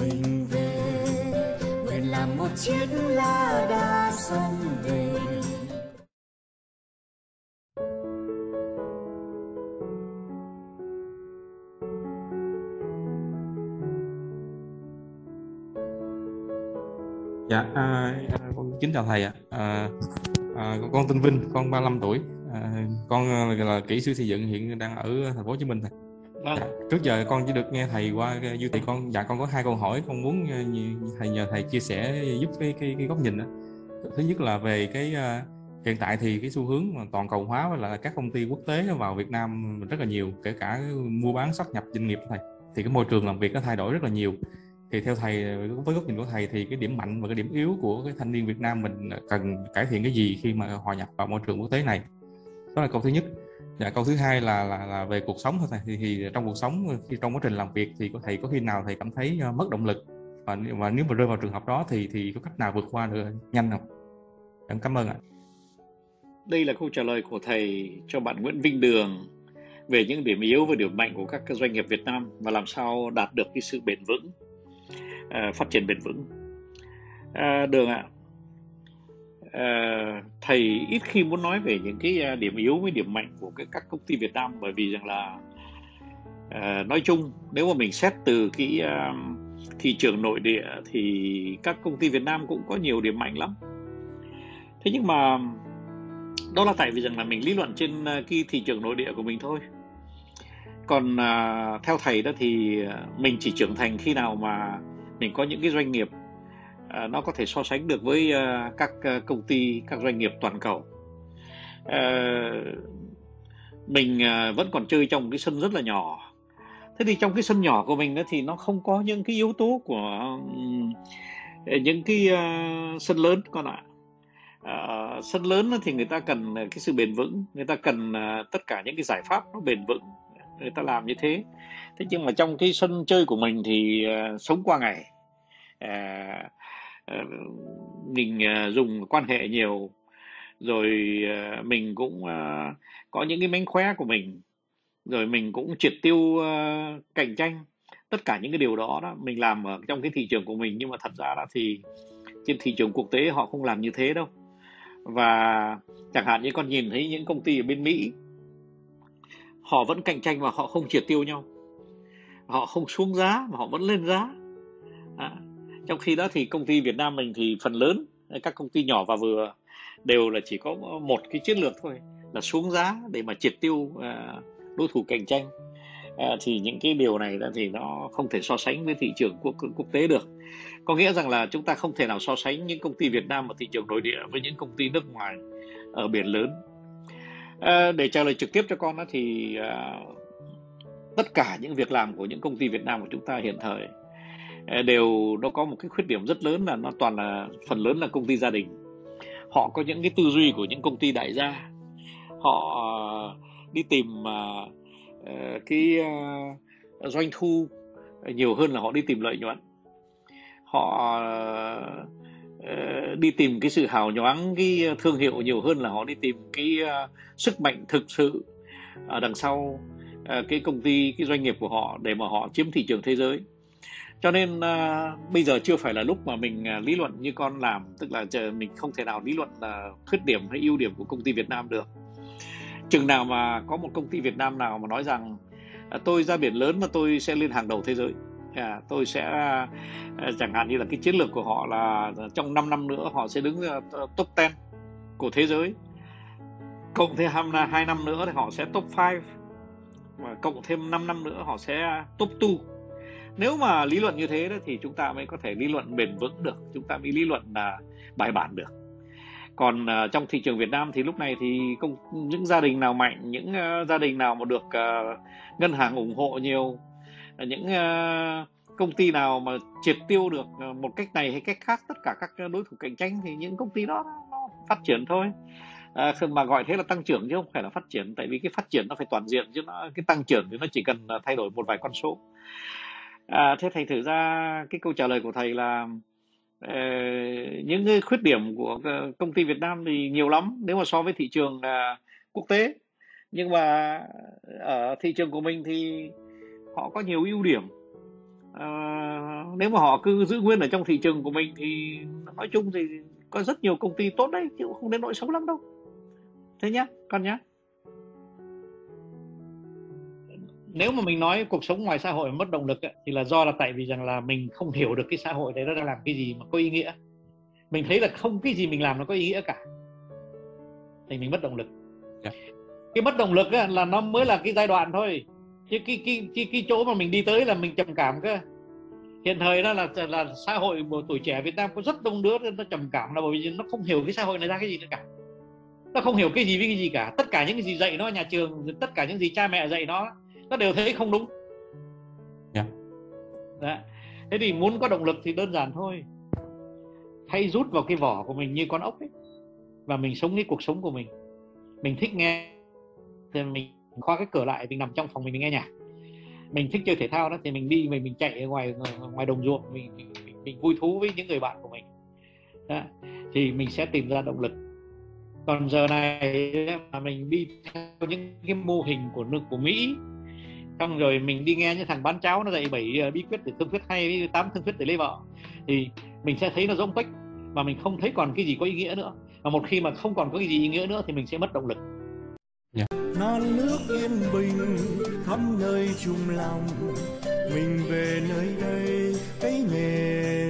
mình về nguyện làm một chiếc lá đa sông về Dạ, à, à, con kính chào thầy ạ. À, à, con, con tên Vinh, con 35 tuổi. À, con là, là kỹ sư xây dựng hiện đang ở thành phố Hồ Chí Minh thầy. Vâng, trước giờ con chỉ được nghe thầy qua du thì con dạ con có hai câu hỏi con muốn ờ, thầy nhờ thầy chia sẻ giúp cái cái, cái góc nhìn đó. Thứ nhất là về cái uh, hiện tại thì cái xu hướng mà toàn cầu hóa và là các công ty quốc tế vào Việt Nam rất là nhiều kể cả mua bán xuất nhập doanh nghiệp thầy. Thì cái môi trường làm việc nó thay đổi rất là nhiều. Thì theo thầy với góc nhìn của thầy thì cái điểm mạnh và cái điểm yếu của cái thanh niên Việt Nam mình cần cải thiện cái gì khi mà hòa nhập vào môi trường quốc tế này? Đó là câu thứ nhất dạ câu thứ hai là là, là về cuộc sống thôi thầy. Thì, thì trong cuộc sống khi trong quá trình làm việc thì có thầy có khi nào thầy cảm thấy uh, mất động lực? Và và nếu mà rơi vào trường hợp đó thì thì có cách nào vượt qua được ờ, nhanh không? Dạ, em cảm ơn ạ. Đây là câu trả lời của thầy cho bạn Nguyễn Vinh Đường về những điểm yếu và điểm mạnh của các doanh nghiệp Việt Nam và làm sao đạt được cái sự bền vững, uh, phát triển bền vững. uh, Đường ạ, à, Ờ, thầy ít khi muốn nói về những cái à, điểm yếu với điểm mạnh của cái, các công ty Việt Nam bởi vì rằng là uh, nói chung nếu mà mình xét từ cái uh, thị trường nội địa thì các công ty Việt Nam cũng có nhiều điểm mạnh lắm. Thế nhưng mà đó là tại vì rằng là mình lý luận trên à, cái thị trường nội địa của mình thôi còn uh, theo thầy đó thì mình chỉ trưởng thành khi nào mà mình có những cái doanh nghiệp à, nó có thể so sánh được với à, các à, công ty các doanh nghiệp toàn cầu. À, mình à, vẫn còn chơi trong cái sân rất là nhỏ. Thế thì trong cái sân nhỏ của mình đó thì nó không có những cái yếu tố của ừ, những cái à, sân lớn con ạ. À, sân lớn thì người ta cần cái sự bền vững. Người ta cần à, tất cả những cái giải pháp nó bền vững người ta làm như thế. Thế nhưng mà trong cái sân chơi của mình thì sống qua ngày. Ờ, mình ờ, dùng quan hệ nhiều rồi ờ, mình cũng có những cái mánh khóe của mình rồi mình cũng triệt tiêu cạnh tranh. Tất cả những cái điều đó đó mình làm ở trong cái thị trường của mình nhưng mà thật ra là thì trên thị trường quốc tế họ không làm như thế đâu. Và chẳng hạn như con nhìn thấy những công ty ở bên Mỹ họ vẫn cạnh tranh và họ không triệt tiêu nhau. Họ không xuống giá mà họ vẫn lên giá. À, trong khi đó thì công ty Việt Nam mình thì phần lớn các công ty nhỏ và vừa đều là chỉ có một cái chiến lược thôi là xuống giá để mà triệt tiêu à, đối thủ cạnh tranh. À, thì những cái điều này thì nó không thể so sánh với thị trường quốc quốc tế được. Có nghĩa rằng là chúng ta không thể nào so sánh những công ty Việt Nam ở thị trường nội địa với những công ty nước ngoài ở biển lớn. À, để trả lời trực tiếp cho con đó thì à, tất cả những việc làm của những công ty Việt Nam của chúng ta hiện thời Ờ, đều nó có một cái khuyết điểm rất lớn là nó toàn là phần lớn là công ty gia đình. Họ có những cái tư duy của những công ty đại gia. Họ ờ, đi tìm à, cái doanh thu nhiều hơn là họ đi tìm lợi nhuận. Họ đi tìm cái sự hào nhoáng cái thương hiệu nhiều hơn là họ đi tìm cái sức mạnh thực sự ở đằng sau cái công ty cái doanh nghiệp của họ để mà họ chiếm thị trường thế giới cho nên ờ, bây giờ chưa phải là lúc mà mình ờ, lý luận như con làm tức là chờ mình không thể nào lý luận là khuyết điểm hay ưu điểm của công ty Việt Nam được. Chừng nào mà có một công ty Việt Nam nào mà nói rằng "À, tôi ra biển lớn mà tôi sẽ lên hàng đầu thế giới à, tôi sẽ à, à chẳng hạn như là cái chiến lược của họ là trong 5 năm nữa họ sẽ đứng top 10 của thế giới. Cộng thêm hai, hai năm nữa thì họ sẽ top 5 và cộng thêm 5 năm nữa họ sẽ top 2 nếu mà lý luận như thế đó thì chúng ta mới có thể lý luận bền vững được. Chúng ta mới lý luận là bài bản được. Còn uh, trong thị trường Việt Nam thì lúc này thì công, những gia đình nào mạnh những uh, gia đình nào mà được uh, ngân hàng ủng hộ nhiều những uh, công ty nào mà triệt tiêu được một cách này hay cách khác tất cả các đối thủ cạnh tranh thì những công ty đó nó phát triển thôi. À, mà gọi thế là tăng trưởng chứ không phải là phát triển. Tại vì cái phát triển nó phải toàn diện chứ nó cái tăng trưởng thì nó chỉ cần thay đổi một vài con số à, thế thành thử ra cái câu trả lời của thầy là uh, những cái khuyết điểm của ờ, công ty Việt Nam thì nhiều lắm nếu mà so với thị trường uh, quốc tế. Nhưng mà ở thị trường của mình thì họ có nhiều ưu điểm. Uh, nếu mà họ cứ giữ nguyên ở trong thị trường của mình thì nói chung thì có rất nhiều công ty tốt đấy chứ không đến nỗi xấu lắm đâu. Thế nhá con nhá. Nếu mà mình nói cuộc sống ngoài xã hội mất động lực ấy, thì là do là tại vì rằng là mình không hiểu được cái xã hội đấy nó đang làm cái gì mà có ý nghĩa. Mình thấy là không cái gì mình làm nó có ý nghĩa cả. Thì mình mất động lực. Yeah. cái mất động lực ấy, là nó mới là cái giai đoạn thôi. Chứ cái cái cái cái chỗ mà mình đi tới là mình trầm cảm cơ. Hiện thời đó là là xã hội của tuổi trẻ Việt Nam có rất đông đứa nó trầm cảm là bởi vì nó không hiểu cái xã hội này ra cái gì nữa cả. Nó không hiểu cái gì với cái gì cả. Tất cả những cái gì dạy nó nhà trường tất cả những gì cha mẹ dạy nó nó đều thấy không đúng yeah. Dạ. thế thì muốn có động lực thì đơn giản thôi hãy rút vào cái vỏ của mình như con ốc ấy và mình sống cái cuộc sống của mình mình thích nghe thì mình khóa cái cửa lại mình nằm trong phòng mình mình nghe nhạc mình thích chơi thể thao đó thì mình đi mình mình chạy ở ngoài ngoài đồng ruộng mình mình, mình, mình vui thú với những người bạn của mình đó. thì mình sẽ tìm ra động lực còn giờ này mà mình đi theo những cái mô hình của nước của Mỹ xong rồi mình đi nghe những thằng bán cháo nó dạy bảy ờ, bí quyết để thương thuyết hay tám thương thuyết để lấy vợ. Thì mình sẽ thấy nó rỗng bách mà mình không thấy còn cái gì có ý nghĩa nữa. Và một khi mà không còn có cái gì ý nghĩa nữa thì mình sẽ mất động lực. Dạ. Non nước yên bình khắp nơi chung lòng. Mình về nơi đây cái miền